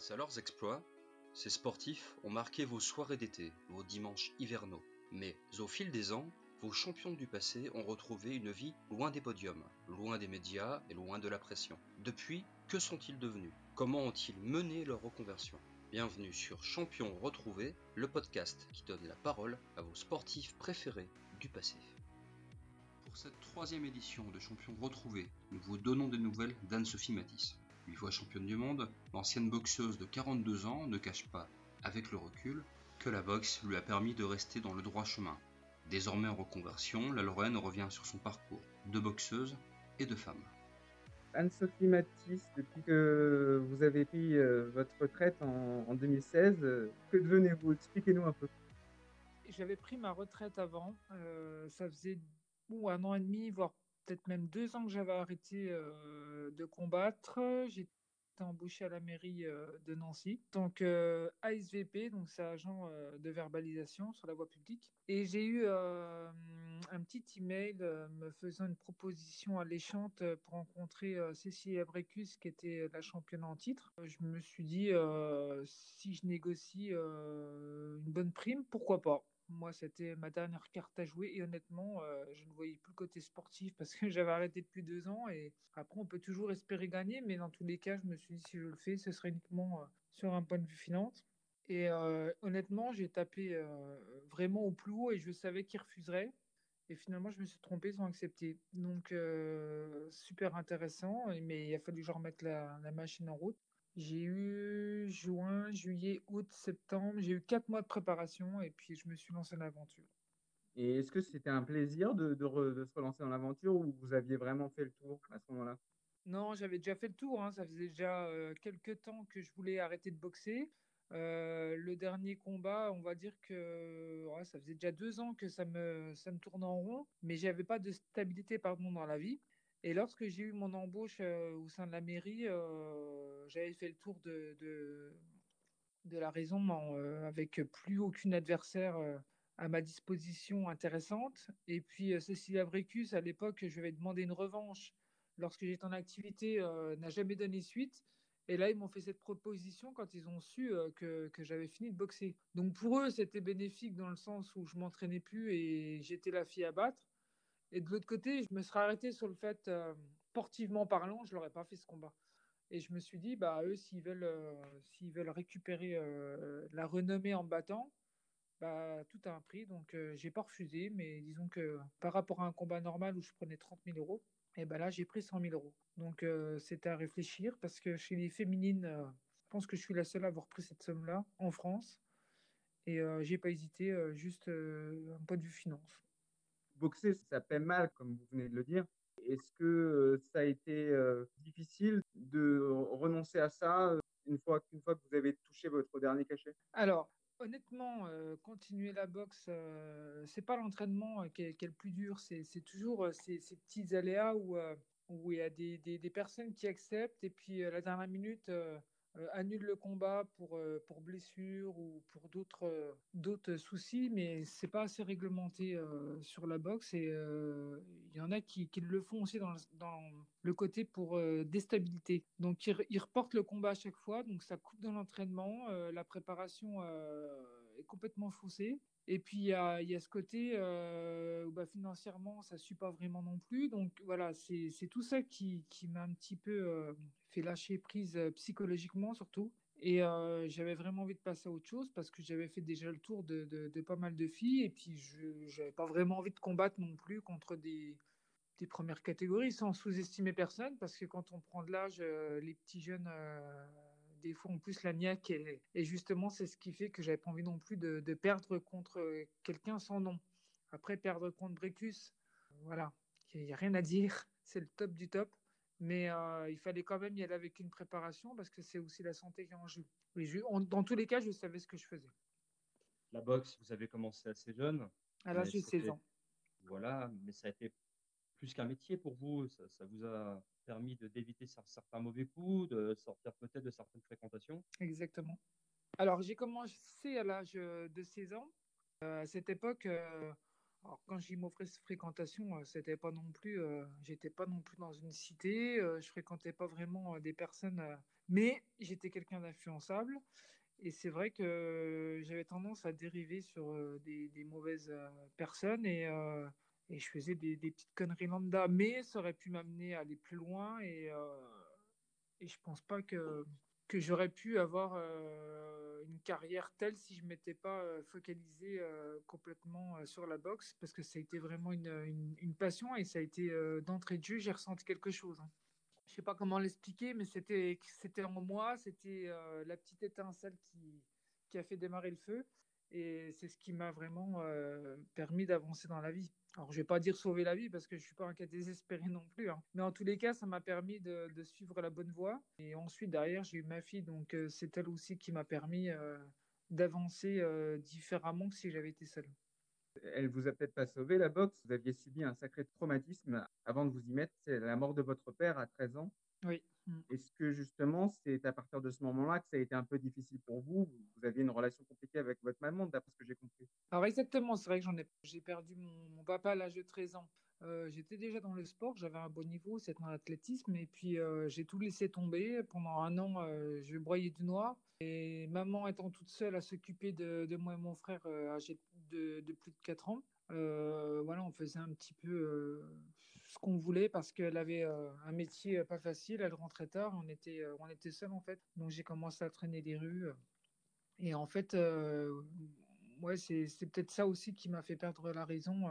Grâce à leurs exploits, ces sportifs ont marqué vos soirées d'été, vos dimanches hivernaux. Mais au fil des ans, vos champions du passé ont retrouvé une vie loin des podiums, loin des médias et loin de la pression. Depuis, que sont-ils devenus? Comment ont-ils mené leur reconversion? Bienvenue sur Champions Retrouvés, le podcast qui donne la parole à vos sportifs préférés du passé. Pour cette troisième édition de Champions Retrouvés, nous vous donnons des nouvelles d'Anne-Sophie Matisse. Huit fois championne du monde, l'ancienne boxeuse de 42 ans ne cache pas, avec le recul, que la boxe lui a permis de rester dans le droit chemin. Désormais en reconversion, la Lorraine revient sur son parcours de boxeuse et de femme. Anne-Sophie Matisse, depuis que vous avez pris euh, votre retraite en, 2016, euh, que devenez-vous? Expliquez-nous un peu. J'avais pris ma retraite avant. Euh, ça faisait un an et demi, voire peut-être même deux ans que j'avais arrêté de combattre. J'étais embauché à la mairie de Nancy, donc ASVP, donc c'est agent de verbalisation sur la voie publique. Et j'ai eu un petit email me faisant une proposition alléchante pour rencontrer Cécile Abrecus, qui était la championne en titre. Je me suis dit, si je négocie une bonne prime, pourquoi pas? Moi, c'était ma dernière carte à jouer et honnêtement, euh, je ne voyais plus le côté sportif parce que j'avais arrêté depuis deux ans et après, on peut toujours espérer gagner, mais dans tous les cas, je me suis dit si je le fais, ce serait uniquement euh, sur un point de vue finance. Et euh, honnêtement, j'ai tapé vraiment au plus haut et je savais qu'ils refuseraient. Et finalement, je me suis trompé, ils ont accepté. Donc, super intéressant, mais il a fallu que je remette la machine en route. J'ai eu juin, juillet, août, septembre. J'ai eu quatre mois de préparation et puis je me suis lancé dans l'aventure. Et est-ce que c'était un plaisir de, se relancer dans l'aventure ou vous aviez vraiment fait le tour à ce moment-là? Non, j'avais déjà fait le tour. Hein. Ça faisait déjà euh, quelques temps que je voulais arrêter de boxer. Euh, le dernier combat, on va dire que ça faisait déjà deux ans que ça me, ça me tournait en rond, mais j'avais pas de stabilité pardon, dans la vie. Et lorsque j'ai eu mon embauche au sein de la mairie, j'avais fait le tour de, de, la raison avec plus aucune adversaire à ma disposition intéressante. Et puis Cécilia Brécus, à l'époque, je vais demander une revanche lorsque j'étais en activité, n'a jamais donné suite. Et là, ils m'ont fait cette proposition quand ils ont su que, que j'avais fini de boxer. Donc pour eux, c'était bénéfique dans le sens où je m'entraînais plus et j'étais la fille à battre. Et de l'autre côté, je me serais arrêté sur le fait, euh, sportivement parlant, je l'aurais pas fait ce combat. Et je me suis dit, bah eux, s'ils veulent, euh, veulent récupérer euh, la renommée en battant, bah tout a un prix. Donc j'ai pas refusé, mais disons que par rapport à un combat normal où je prenais 30 000 euros, et ben là j'ai pris 100 000 euros. Donc c'était à réfléchir parce que chez les féminines, je pense que je suis la seule à avoir pris cette somme-là en France. Et j'ai pas hésité, juste un point de vue finance boxer, ça paie mal, comme vous venez de le dire. Est-ce que euh, ça a été euh, difficile de renoncer à ça euh, une fois, une fois que vous avez touché votre dernier cachet? Alors, honnêtement, continuer la boxe, c'est pas l'entraînement qui, est le plus dur, c'est toujours ces, petits aléas où, il y a des, des, personnes qui acceptent et puis la dernière minute euh, annule le combat pour, euh, pour blessure ou pour d'autres euh, d'autres soucis, mais c'est pas assez réglementé sur la boxe et il y en a qui, qui, le font aussi dans, dans le côté pour déstabilité. Donc ils, reportent le combat à chaque fois, donc ça coupe dans l'entraînement, la préparation est complètement faussée. Et puis il y a, y a, ce côté où bah, financièrement ça ne suit pas vraiment non plus. Donc voilà, c'est tout ça qui, qui m'a un petit peu fait lâcher prise euh, psychologiquement surtout. Et euh, j'avais vraiment envie de passer à autre chose parce que j'avais fait déjà le tour de, de, pas mal de filles et puis je n'avais pas vraiment envie de combattre non plus contre des, des premières catégories sans sous-estimer personne parce que quand on prend de l'âge, euh, les petits jeunes, des fois, ont plus la niaque et, justement, c'est ce qui fait que j'avais pas envie non plus de, de perdre contre quelqu'un sans nom. Après, perdre contre Brecus, voilà, il n'y a rien à dire, c'est le top du top. Mais euh, il fallait quand même y aller avec une préparation parce que c'est aussi la santé qui est en jeu. dans tous les cas, je savais ce que je faisais. La boxe, vous avez commencé assez jeune. À l'âge de 16 ans. Voilà, mais ça a été plus qu'un métier pour vous. Ça, vous a permis d'éviter certains mauvais coups, de sortir peut-être de certaines fréquentations. Exactement. Alors, j'ai commencé à l'âge de 16 ans. Euh, à cette époque, euh, Alors quand j'ai mauvaise fréquentation, c'était pas non plus, j'étais pas non plus dans une cité, je fréquentais pas vraiment des personnes, mais j'étais quelqu'un d'influençable. Et c'est vrai que j'avais tendance à dériver sur des, mauvaises personnes et, et je faisais des, des, petites conneries lambda, mais ça aurait pu m'amener à aller plus loin et, et je pense pas que, que j'aurais pu avoir une carrière telle si je m'étais pas focalisé complètement sur la boxe parce que ça a été vraiment une, une, passion et ça a été d'entrée de jeu, j'ai ressenti quelque chose. Hein je sais pas comment l'expliquer, mais c'était en moi, c'était euh, la petite étincelle qui, qui a fait démarrer le feu, et c'est ce qui m'a vraiment euh, permis d'avancer dans la vie. Alors je vais pas dire sauver la vie parce que je suis pas un cas désespéré non plus, hein. mais en tous les cas ça m'a permis de, de, suivre la bonne voie. Et ensuite derrière j'ai eu ma fille, donc euh, c'est elle aussi qui m'a permis d'avancer différemment que si j'avais été seul. Elle vous a peut-être pas sauvé la boxe. Vous aviez subi un sacré traumatisme avant de vous y mettre. C'est la mort de votre père à 13 ans. Oui. Mm. Est-ce que justement, c'est à partir de ce moment-là que ça a été un peu difficile pour vous? Vous aviez une relation compliquée avec votre maman, d'après ce que j'ai compris. Alors exactement, c'est vrai que j'en ai, j'ai perdu mon, papa à l'âge de 13 ans. Euh, j'étais déjà dans le sport, j'avais un bon niveau, c'était dans l'athlétisme, et puis euh, j'ai tout laissé tomber. Pendant un an, euh, je broyais du noir. Et maman étant toute seule à s'occuper de, de, moi et mon frère âgé de, de, plus de 4 ans, voilà, on faisait un petit peu ce qu'on voulait parce qu'elle avait un métier pas facile, elle rentrait tard, on était, on était seuls en fait. Donc j'ai commencé à traîner des rues. Et en fait, ouais, c'est peut-être ça aussi qui m'a fait perdre la raison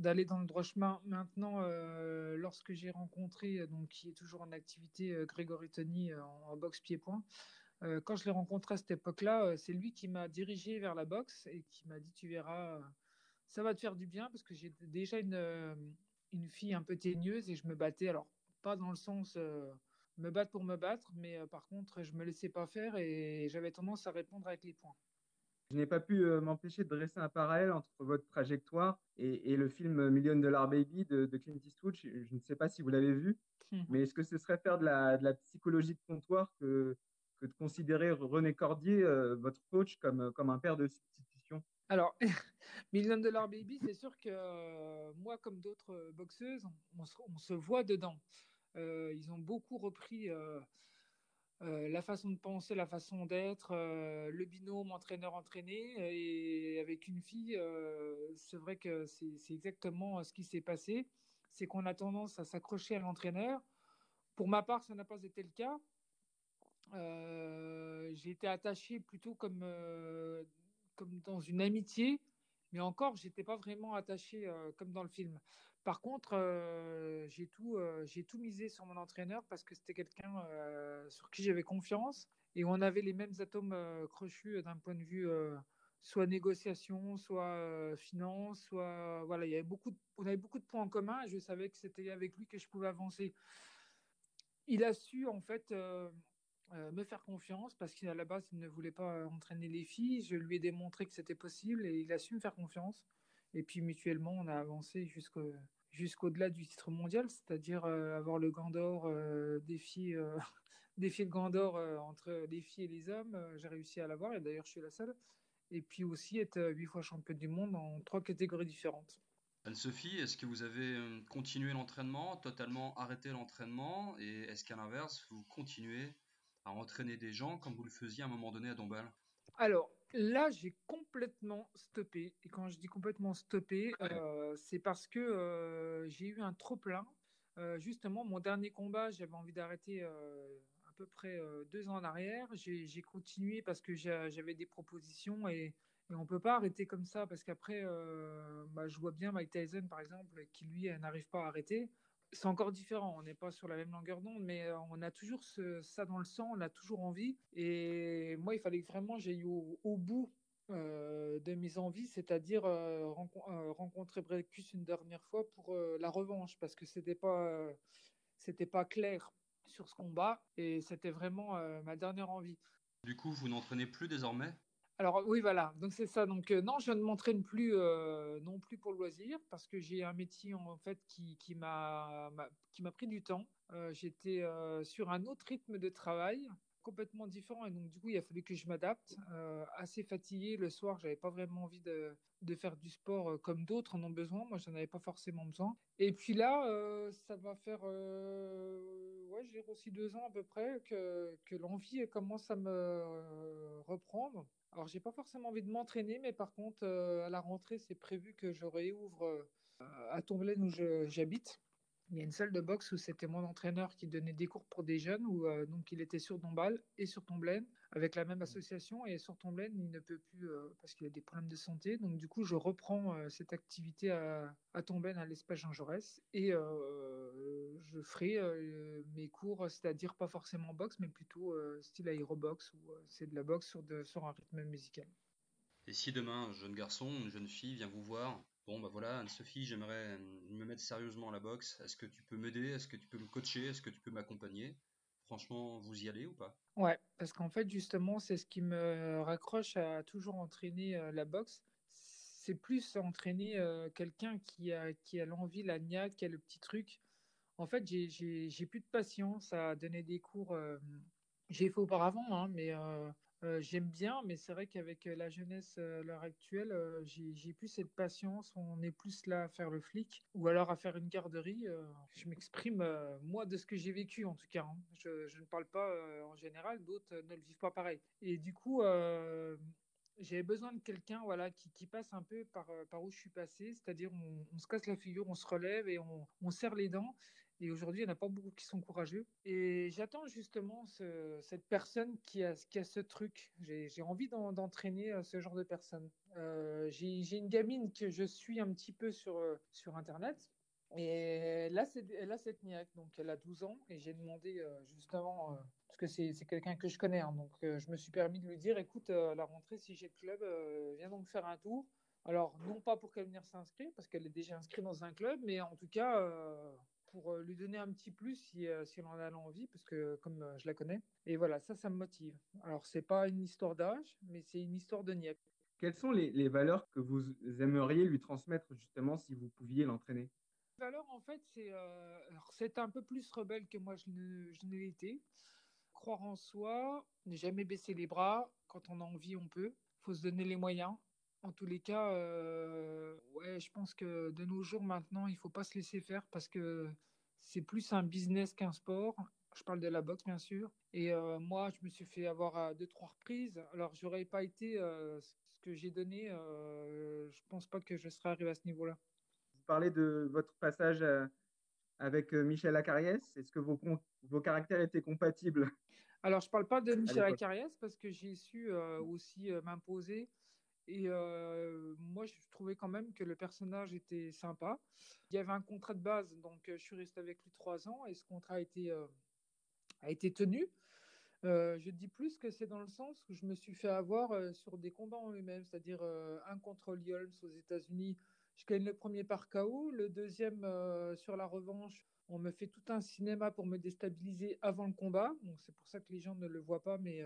d'aller dans le droit chemin. Maintenant, euh, lorsque j'ai rencontré, donc qui est toujours en activité, euh, Grégory Tony euh, en, boxe pied-point, quand je l'ai rencontré à cette époque-là, c'est lui qui m'a dirigé vers la boxe et qui m'a dit, tu verras, ça va te faire du bien parce que j'ai déjà une, une fille un peu teigneuse et je me battais, alors pas dans le sens me battre pour me battre, mais par contre, je me laissais pas faire et j'avais tendance à répondre avec les points. Je n'ai pas pu euh, m'empêcher de dresser un parallèle entre votre trajectoire et, le film Million Dollar Baby de, Clint Eastwood. Je, ne sais pas si vous l'avez vu, hmm. mais est-ce que ce serait faire de la, de la psychologie de comptoir que, que, de considérer René Cordier, euh, votre coach, comme, comme un père de substitution Alors, Million Dollar Baby, c'est sûr que euh, moi, comme d'autres boxeuses, on se, voit dedans. ils ont beaucoup repris euh, la façon de penser, la façon d'être, euh, le binôme entraîneur-entraîné. Et avec une fille, euh, c'est vrai que c'est exactement ce qui s'est passé. C'est qu'on a tendance à s'accrocher à l'entraîneur. Pour ma part, ça n'a pas été le cas. J'ai été attaché plutôt comme, comme dans une amitié, mais encore, j'étais pas vraiment attaché comme dans le film. Par contre, euh, j'ai tout, euh, j'ai tout misé sur mon entraîneur parce que c'était quelqu'un euh, sur qui j'avais confiance et on avait les mêmes atomes crochus d'un point de vue soit négociation, soit finance, soit voilà, il y avait beaucoup, on avait beaucoup de points en commun et je savais que c'était avec lui que je pouvais avancer. Il a su en fait me faire confiance parce qu'à la base il ne voulait pas entraîner les filles. Je lui ai démontré que c'était possible et il a su me faire confiance. Et puis mutuellement, on a avancé jusqu'au jusqu'au-delà du titre mondial, c'est-à-dire euh, avoir le gant d'or, euh, défi, euh, défi le gant d'or entre les filles et les hommes. J'ai réussi à l'avoir et d'ailleurs je suis la seule. Et puis aussi être huit fois championne du monde en trois catégories différentes. Anne-Sophie, est-ce que vous avez continué l'entraînement, totalement arrêté l'entraînement? Et est-ce qu'à l'inverse, vous continuez à entraîner des gens comme vous le faisiez à un moment donné à Dombal Alors, Là, j'ai complètement stoppé. Et quand je dis complètement stoppé, euh, c'est parce que euh, j'ai eu un trop plein. Euh, justement, mon dernier combat, j'avais envie d'arrêter à peu près deux ans en arrière. J'ai continué parce que j'avais des propositions et, on ne peut pas arrêter comme ça parce qu'après, bah, je vois bien Mike Tyson, par exemple, qui lui n'arrive pas à arrêter c'est encore différent. On n'est pas sur la même longueur d'onde, mais euh, on a toujours ça dans le sang, on a toujours envie. Et moi, il fallait vraiment j'aille au, bout euh, de mes envies, c'est-à-dire euh, rencontrer Brecus une dernière fois pour la revanche, parce que c'était pas c'était pas clair sur ce combat et c'était vraiment ma dernière envie. Du coup, vous n'entraînez plus désormais? Alors oui, voilà. Donc c'est ça. Donc non, je ne m'entraîne plus non plus pour le loisir parce que j'ai un métier en fait qui, m'a qui m'a pris du temps. J'étais sur un autre rythme de travail. complètement différent et donc du coup il a fallu que je m'adapte. assez fatigué le soir, j'avais pas vraiment envie de, de faire du sport comme d'autres en ont besoin. Moi, j'en avais pas forcément besoin. Et puis là, ça va faire, ouais, j'ai aussi deux ans à peu près que, que l'envie commence à me reprendre. Alors, j'ai pas forcément envie de m'entraîner, mais par contre, à la rentrée, c'est prévu que je réouvre à Tomblaine où j'habite. Il y a une salle de boxe où c'était mon entraîneur qui donnait des cours pour des jeunes, où euh, donc il était sur Dombal et sur Tomblaine avec la même association. Et sur Tomblaine, il ne peut plus euh, parce qu'il a des problèmes de santé. Donc du coup, je reprends euh, cette activité à, à Tomblaine, à l'espace Jean Jaurès, et je ferai mes cours, c'est-à-dire pas forcément boxe, mais plutôt style aérobox, où c'est de la boxe sur, de, sur un rythme musical. Et si demain un jeune garçon, une jeune fille vient vous voir Bon, bah voilà, Anne-Sophie, j'aimerais me mettre sérieusement à la boxe. Est-ce que tu peux m'aider? Est-ce que tu peux me coacher? Est-ce que tu peux m'accompagner? Franchement, vous y allez ou pas? Ouais, parce qu'en fait, justement, c'est ce qui me raccroche à toujours entraîner euh, la boxe. C'est plus entraîner euh, quelqu'un qui a, qui a l'envie, la niaque, qui a le petit truc. En fait, j'ai plus de patience à donner des cours. Euh, j'ai fait auparavant, hein, mais euh, j'aime bien, mais c'est vrai qu'avec euh, la jeunesse euh, à l'heure actuelle, j'ai plus cette patience. On est plus là à faire le flic ou alors à faire une garderie. je m'exprime, moi, de ce que j'ai vécu en tout cas. Hein. Je, ne parle pas en général, d'autres ne le vivent pas pareil. Et du coup, j'avais besoin de quelqu'un voilà, qui, passe un peu par, par où je suis passé, c'est-à-dire on, se casse la figure, on se relève et on, on serre les dents. Et aujourd'hui, il n'y en a pas beaucoup qui sont courageux. Et j'attends justement cette personne qui a, ce truc. J'ai envie d'entraîner euh, ce genre de personne. Euh, J'ai une gamine que je suis un petit peu sur, euh, Internet. Et là, elle a cette niaque, donc elle a 12 ans, et j'ai demandé justement, parce que c'est quelqu'un que je connais, hein, donc je me suis permis de lui dire, écoute, à la rentrée, si j'ai le club, viens donc faire un tour. Alors, non pas pour qu'elle vienne s'inscrire, parce qu'elle est déjà inscrite dans un club, mais en tout cas, pour euh, lui donner un petit plus si, euh, si elle en a l'envie, parce que comme euh, je la connais. Et voilà, ça, ça me motive. Alors, c'est pas une histoire d'âge, mais c'est une histoire de niaque. Quelles sont les, les, valeurs que vous aimeriez lui transmettre justement si vous pouviez l'entraîner? Les valeurs, en fait, c'est c'est un peu plus rebelle que moi je ne, je ne l'ai été. Croire en soi, ne jamais baisser les bras. Quand on a envie, on peut. Il faut se donner les moyens. En tous les cas, euh, ouais, je pense que de nos jours maintenant, il faut pas se laisser faire parce que c'est plus un business qu'un sport. Je parle de la boxe, bien sûr. Et euh, moi, je me suis fait avoir à deux, trois reprises. Alors, j'aurais pas été euh, ce que j'ai donné. je pense pas que je serais arrivé à ce niveau-là. Vous parlez de votre passage avec Michel Acariès. Est-ce que vos, vos caractères étaient compatibles? Alors, je parle pas de Michel Acariès parce que j'ai su aussi m'imposer et euh, moi, je trouvais quand même que le personnage était sympa. Il y avait un contrat de base, donc euh, je suis resté avec lui trois ans et ce contrat a été, euh, a été tenu. je dis plus que c'est dans le sens où je me suis fait avoir sur des combats en eux-mêmes, c'est-à-dire un contre Lyons aux États-Unis. Je gagne le premier par KO, le deuxième sur la revanche. On me fait tout un cinéma pour me déstabiliser avant le combat. C'est pour ça que les gens ne le voient pas, mais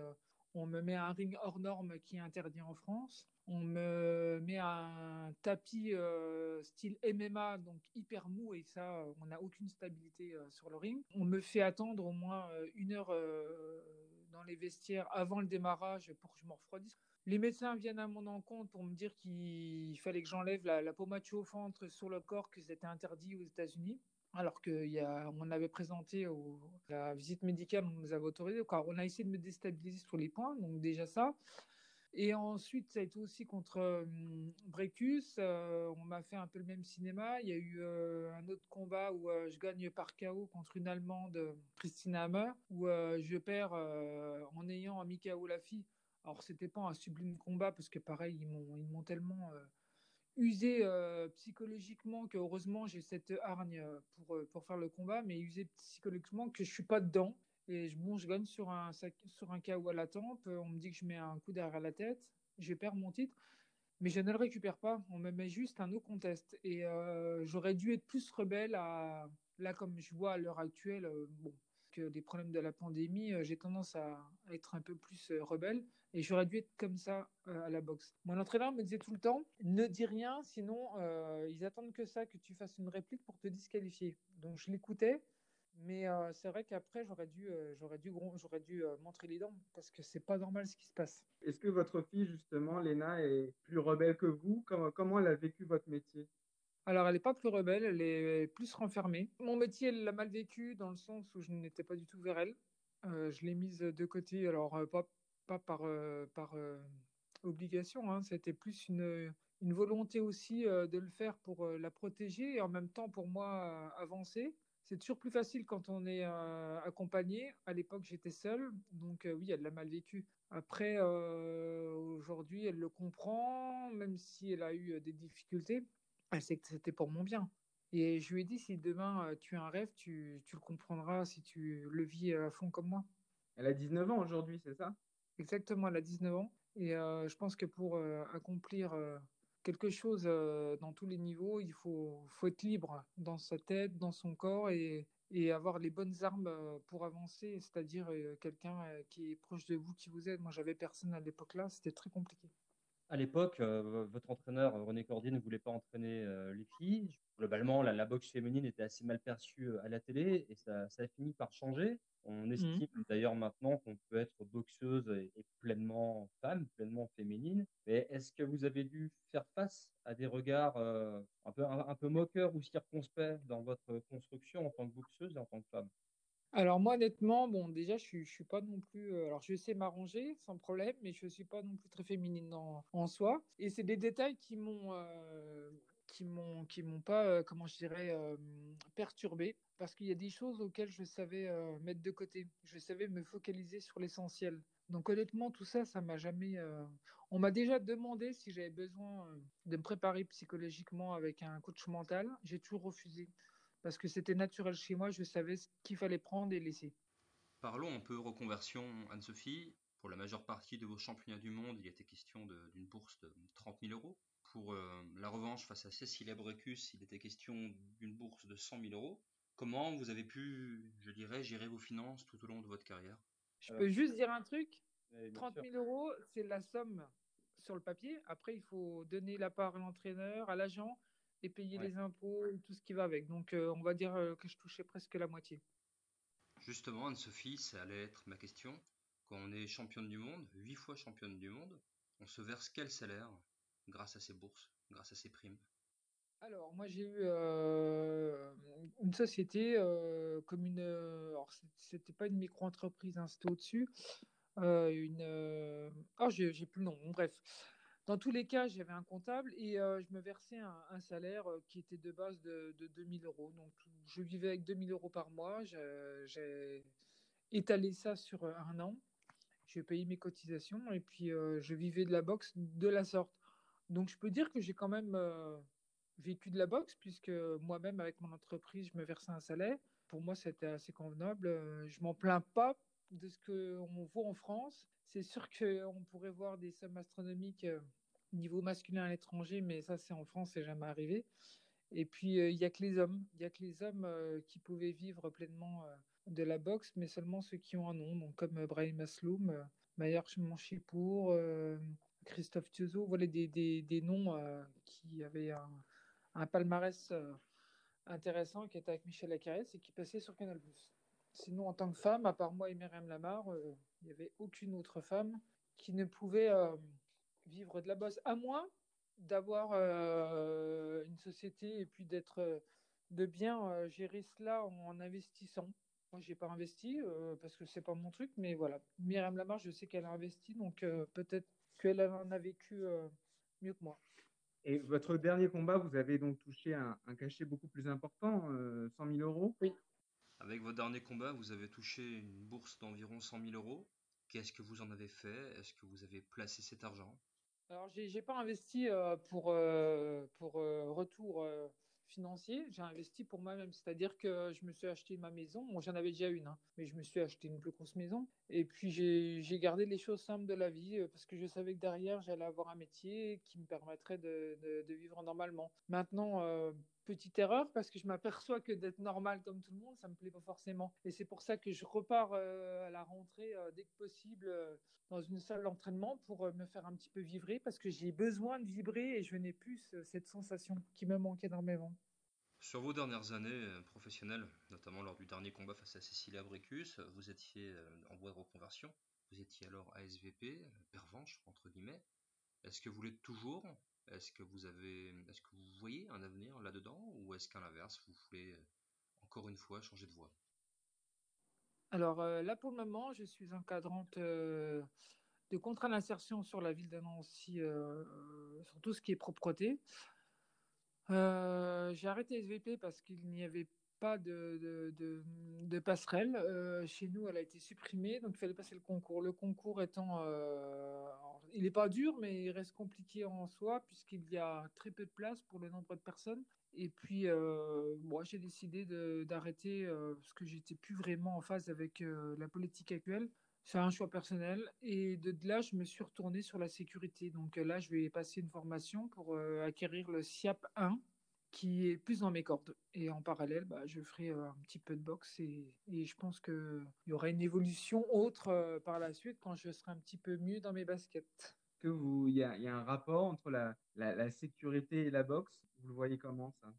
on me met un ring hors norme qui est interdit en France. On me met un tapis euh, style MMA, donc hyper mou, et ça, on n'a aucune stabilité euh, sur le ring. On me fait attendre au moins euh, une heure dans les vestiaires avant le démarrage pour que je me refroidisse. Les médecins viennent à mon encontre pour me dire qu'il fallait que j'enlève la, la pommade chauffante sur le corps, que c'était interdit aux États-Unis alors qu'on avait présenté la visite médicale, on nous avait autorisé. on a essayé de me déstabiliser sur les points, donc déjà ça. Et ensuite, ça a été aussi contre euh, Brecus. Euh, on m'a fait un peu le même cinéma. Il y a eu euh, un autre combat où je gagne par KO contre une Allemande, Christine Hammer, où je perds en ayant un Mikao Lafi. Alors, c'était pas un sublime combat parce que, pareil, ils m'ont tellement usé euh, psychologiquement que heureusement j'ai cette hargne euh, pour, euh, pour faire le combat, mais usé psychologiquement que je suis pas dedans. Et bon, je gagne sur un, sur un KO à la tempe. On me dit que je mets un coup derrière la tête. Je perds mon titre. Mais je ne le récupère pas. On me met juste un no contest. Et j'aurais dû être plus rebelle à, là, comme je vois à l'heure actuelle, bon, que des problèmes de la pandémie, j'ai tendance à, être un peu plus rebelle. Et j'aurais dû être comme ça euh, à la boxe. Mon entraîneur me disait tout le temps, ne dis rien, sinon euh, ils attendent que ça, que tu fasses une réplique pour te disqualifier. Donc je l'écoutais, Mais euh, c'est vrai qu'après, j'aurais dû, euh, j'aurais dû, euh, montrer les dents parce que c'est pas normal ce qui se passe. Est-ce que votre fille, justement, Léna, est plus rebelle que vous? Comment elle a vécu votre métier? Alors, elle n'est pas plus rebelle, elle est plus renfermée. Mon métier, elle l'a mal vécu dans le sens où je n'étais pas du tout vers elle. je l'ai mise de côté, alors pas, pas par, par obligation, hein. c'était plus une, une volonté aussi de le faire pour la protéger et en même temps pour moi avancer c'est toujours plus facile quand on est euh, accompagné. À l'époque, j'étais seule, donc euh, oui, elle l'a mal vécu. Après, euh, aujourd'hui, elle le comprend, même si elle a eu des difficultés. Elle sait que c'était pour mon bien. Et je lui ai dit, si demain tu as un rêve, tu, tu, le comprendras si tu le vis à fond comme moi. Elle a 19 ans aujourd'hui, c'est ça? Exactement, elle a 19 ans. Et je pense que pour accomplir quelque chose euh, dans tous les niveaux. Il faut, faut, être libre dans sa tête, dans son corps et, et avoir les bonnes armes euh, pour avancer, c'est-à-dire euh, quelqu'un qui est proche de vous, qui vous aide. Moi, j'avais personne à l'époque là, c'était très compliqué. À l'époque, votre entraîneur René Cordier ne voulait pas entraîner les filles. Globalement, la, la, boxe féminine était assez mal perçue à la télé et ça, ça a fini par changer. On mmh. estime d'ailleurs maintenant qu'on peut être boxeuse et, pleinement femme, pleinement féminine. Mais est-ce que vous avez dû faire face à des regards euh, un, peu, un, peu moqueurs ou circonspects dans votre construction en tant que boxeuse et en tant que femme? Alors moi honnêtement, bon déjà je suis, suis pas non plus, euh, alors je sais m'arranger sans problème, mais je suis pas non plus très féminine en, soi. Et c'est des détails qui m'ont euh, qui m'ont qui m'ont pas comment je dirais perturbé parce qu'il y a des choses auxquelles je savais euh, mettre de côté. Je savais me focaliser sur l'essentiel. Donc honnêtement, tout ça, ça m'a jamais. Euh, on m'a déjà demandé si j'avais besoin euh, de me préparer psychologiquement avec un coach mental. J'ai toujours refusé parce que c'était naturel chez moi. Je savais ce qu'il fallait prendre et laisser. Parlons un peu reconversion, Anne-Sophie. Pour la majeure partie de vos championnats du monde, il était question d'une bourse de 30 000 euros. Pour la revanche face à Cécile Brecus, il était question d'une bourse de 100 000 euros. Comment vous avez pu, je dirais, gérer vos finances tout au long de votre carrière? Je peux juste dire un truc 30 000 euros, c'est la somme sur le papier. Après, il faut donner la part à l'entraîneur, à l'agent et payer les impôts et tout ce qui va avec. Donc, euh, on va dire euh, que je touchais presque la moitié. Justement, Anne-Sophie, ça allait être ma question. Quand on est championne du monde, huit fois championne du monde, on se verse quel salaire grâce à ces bourses, grâce à ces primes? Alors, moi, j'ai eu euh, une société euh, comme une. Alors, c'était pas une micro-entreprise, hein, c'était au-dessus. Euh, une. Oh, j'ai plus le nom. bref. Dans tous les cas, j'avais un comptable et je me versais un, salaire qui était de base de, de 2000 euros. Donc, je vivais avec 2000 euros par mois. J'ai étalé ça sur un an. J'ai payé mes cotisations et puis je vivais de la boxe de la sorte. Donc, je peux dire que j'ai quand même vécu de la boxe, puisque moi-même, avec mon entreprise, je me versais un salaire. Pour moi, c'était assez convenable. Euh, je m'en plains pas de ce qu'on voit en France. C'est sûr qu'on pourrait voir des sommes astronomiques euh, niveau masculin à l'étranger, mais ça, c'est en France, c'est jamais arrivé. Et puis, euh, il n'y a que les hommes. Il n'y a que les hommes qui pouvaient vivre pleinement de la boxe, mais seulement ceux qui ont un nom, donc comme Brahim Masloum, Mayer Manchipour, Christophe Tiozo, voilà des, des, des noms qui avaient un, palmarès euh, intéressant qui était avec Michel Acarès et qui passait sur Canal+. Sinon, en tant que femme, à part moi et Myriam Lamar, euh, il n'y avait aucune autre femme qui ne pouvait euh, vivre de la bosse, à moins d'avoir une société et puis d'être de bien gérer cela en investissant. Moi, j'ai pas investi parce que c'est pas mon truc, mais voilà. Myriam Lamar, je sais qu'elle a investi, donc peut-être qu'elle en a vécu mieux que moi. Et votre dernier combat, vous avez donc touché un, cachet beaucoup plus important, 100 euh, 000 euros. Oui. Avec votre dernier combat, vous avez touché une bourse d'environ 100 000 euros. Qu'est-ce que vous en avez fait? Est-ce que vous avez placé cet argent? Alors, j'ai n'ai pas investi euh, pour, euh, pour retour financier, j'ai investi pour moi-même. C'est-à-dire que je me suis acheté ma maison. J'en avais déjà une, hein, mais je me suis acheté une plus grosse maison. Et puis, j'ai gardé les choses simples de la vie euh, parce que je savais que derrière, j'allais avoir un métier qui me permettrait de, de, vivre normalement. Maintenant, euh, petite erreur parce que je m'aperçois que d'être normal comme tout le monde, ça me plaît pas forcément. Et c'est pour ça que je repars euh, à la rentrée dès que possible dans une salle d'entraînement pour me faire un petit peu vibrer parce que j'ai besoin de vibrer et je n'ai plus cette sensation qui me manque énormément. Sur vos dernières années professionnelles, notamment lors du dernier combat face à Cécilia Brecus, vous étiez en voie de reconversion. Vous étiez alors ASVP, pervenche entre guillemets. Est-ce que vous l'êtes toujours? Est-ce que vous avez, est-ce que vous voyez un avenir là-dedans, ou est-ce qu'à l'inverse, vous voulez encore une fois changer de voie? Alors là, pour le moment, je suis encadrante de contrat d'insertion sur la ville d'Annecy, euh, sur tout ce qui est propreté. Euh, j'ai arrêté SVP parce qu'il n'y avait pas de, de, passerelle. Euh, chez nous, elle a été supprimée, donc il fallait passer le concours. Le concours étant, il n'est pas dur, mais il reste compliqué en soi puisqu'il y a très peu de place pour le nombre de personnes. Et puis, moi, j'ai décidé d'arrêter parce que j'étais plus vraiment en phase avec la politique actuelle. C'est un choix personnel. Et de là, je me suis retourné sur la sécurité. Donc là, je vais passer une formation pour euh, acquérir le SIAP 1, qui est plus dans mes cordes. Et en parallèle, bah, je ferai euh, un petit peu de boxe. Et, je pense qu'il y aura une évolution autre euh, par la suite quand je serai un petit peu mieux dans mes baskets. Que vous, il y, a, un rapport entre la, la sécurité et la boxe? Vous le voyez comment ça?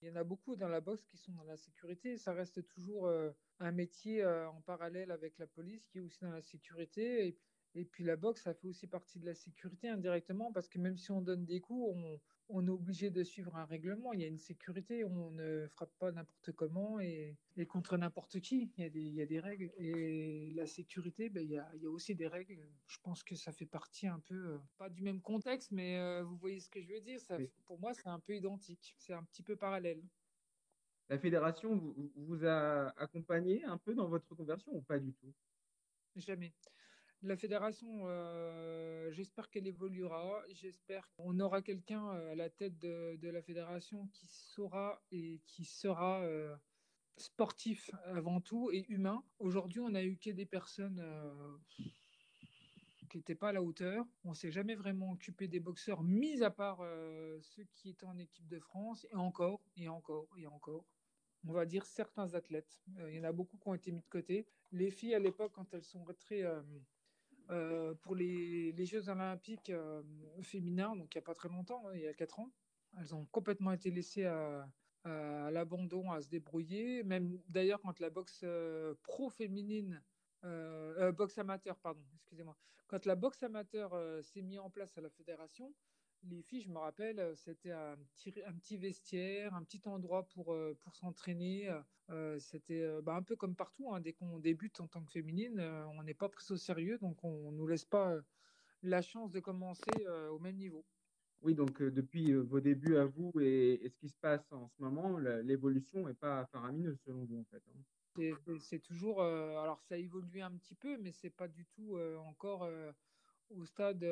Il y en a beaucoup dans la boxe qui sont dans la sécurité. Ça reste toujours euh, un métier en parallèle avec la police qui est aussi dans la sécurité. Et, et, puis la boxe, ça fait aussi partie de la sécurité indirectement parce que même si on donne des coups, on, on est obligé de suivre un règlement. Il y a une sécurité, on ne frappe pas n'importe comment et, contre n'importe qui. Il y, a des, il y, a des, règles. Et la sécurité, ben, il, y a, il, y a, aussi des règles. Je pense que ça fait partie un peu, euh, pas du même contexte, mais euh, vous voyez ce que je veux dire. Ça, Pour moi, c'est un peu identique. C'est un petit peu parallèle. La fédération vous, vous a accompagné un peu dans votre conversion ou pas du tout? Jamais. La fédération, euh, j'espère qu'elle évoluera. J'espère qu'on aura quelqu'un euh, à la tête de, la fédération qui saura et qui sera euh, sportif avant tout et humain. Aujourd'hui, on a eu que des personnes qui n'étaient pas à la hauteur. On s'est jamais vraiment occupé des boxeurs, mis à part ceux qui étaient en équipe de France, et encore, et encore, et encore on va dire certains athlètes. il y en a beaucoup qui ont été mis de côté. Les filles à l'époque, quand elles sont rentrées pour les, Jeux olympiques euh, féminins, donc il n'y a pas très longtemps, hein, il y a 4 ans. Elles ont complètement été laissées à, l'abandon, à se débrouiller. Même d'ailleurs, quand la boxe euh, pro-féminine, boxe amateur, pardon, excusez-moi, quand la boxe amateur s'est mise en place à la fédération, les filles, je me rappelle, euh, c'était un petit, un petit vestiaire, un petit endroit pour, euh, pour s'entraîner. Euh, c'était bah, un peu comme partout. Hein. dès qu'on débute en tant que féminine, on n'est pas pris au sérieux, donc on ne nous laisse pas la chance de commencer au même niveau. Oui, donc depuis vos débuts à vous et, ce qui se passe en ce moment, l'évolution n'est pas faramineuse selon vous en fait. Hein. C'est toujours, alors ça a évolué un petit peu, mais c'est pas du tout encore au stade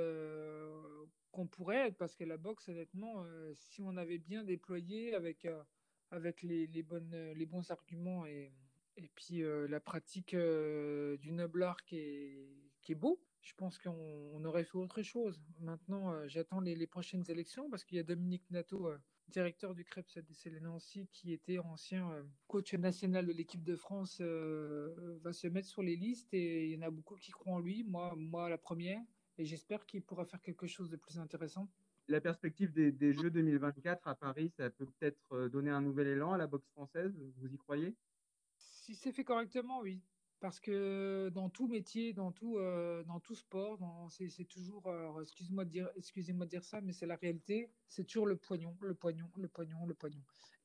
qu'on pourrait être, parce que la boxe, honnêtement, euh, si on avait bien déployé avec, euh, avec les, bonnes, les bons arguments et, et puis euh, la pratique du noble art qui est, qui est beau, je pense qu'on aurait fait autre chose. Maintenant, j'attends les, prochaines élections parce qu'il y a Dominique Nato, directeur du CREPS ADC Nancy, qui était ancien coach national de l'équipe de France, va se mettre sur les listes et il y en a beaucoup qui croient en lui. Moi, moi la première et j'espère qu'il pourra faire quelque chose de plus intéressant. La perspective des, Jeux 2024 à Paris, ça peut peut-être euh, donner un nouvel élan à la boxe française, vous y croyez? Si c'est fait correctement, oui. Parce que dans tout métier, dans tout, euh, dans tout sport, c'est toujours, excusez-moi de, dire, excusez de dire ça, mais c'est la réalité, c'est toujours le poignon, le poignon, le poignon, le poignon.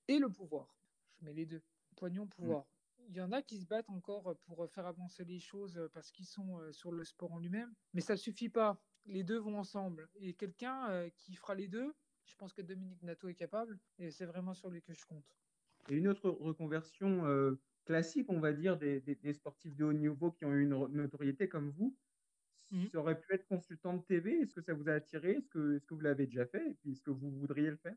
Et le pouvoir. Je mets les deux. Poignon, pouvoir il y en a qui se battent encore pour faire avancer les choses parce qu'ils sont euh, sur le sport en lui-même, mais ça ne suffit pas. Les deux vont ensemble. Et quelqu'un euh, qui fera les deux, je pense que Dominique Nato est capable, et c'est vraiment sur lui que je compte. Et une autre reconversion euh, classique, on va dire, des, sportifs de haut niveau qui ont eu une notoriété comme vous, mmh. ça aurait pu être consultant de TV. Est-ce que ça vous a attiré? Est-ce que, est que, vous l'avez déjà fait? Et puis, est-ce que vous voudriez le faire?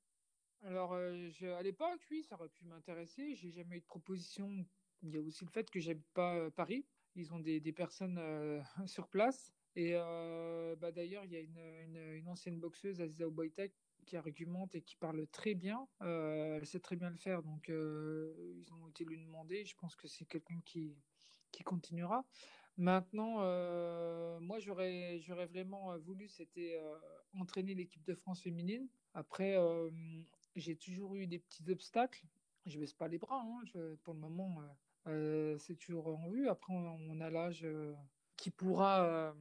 Alors, à l'époque, oui, ça aurait pu m'intéresser. J'ai jamais eu de proposition il y a aussi le fait que j'habite pas euh, Paris. Ils ont des, personnes euh, sur place. Et euh, bah, d'ailleurs, il y a une, ancienne boxeuse, Aziza Oboitek, qui argumente et qui parle très bien. elle sait très bien le faire. Donc, ils ont été lui demander. Je pense que c'est quelqu'un qui, qui continuera. Maintenant, moi, j'aurais, vraiment voulu, c'était entraîner l'équipe de France féminine. Après, j'ai toujours eu des petits obstacles je baisse pas les bras. Hein. pour le moment, c'est toujours en vue. Après, on, a l'âge qui pourra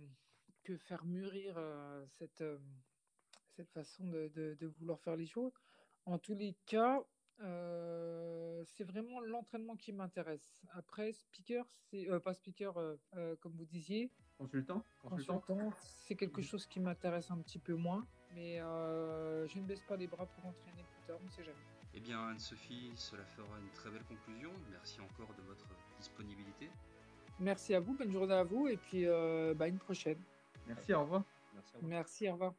que faire mûrir cette, cette façon de, de, vouloir faire les choses. En tous les cas, c'est vraiment l'entraînement qui m'intéresse. Après, speaker, c'est pas speaker, comme vous disiez. Consultant? Consultant, c'est quelque chose qui m'intéresse un petit peu moins. Mais je ne baisse pas les bras pour entraîner plus tard, on ne sait jamais. Eh bien, Anne-Sophie, cela fera une très belle conclusion. Merci encore de votre disponibilité. Merci à vous, bonne journée à vous, et puis bah, une prochaine. Merci, au revoir. Merci, Merci au revoir.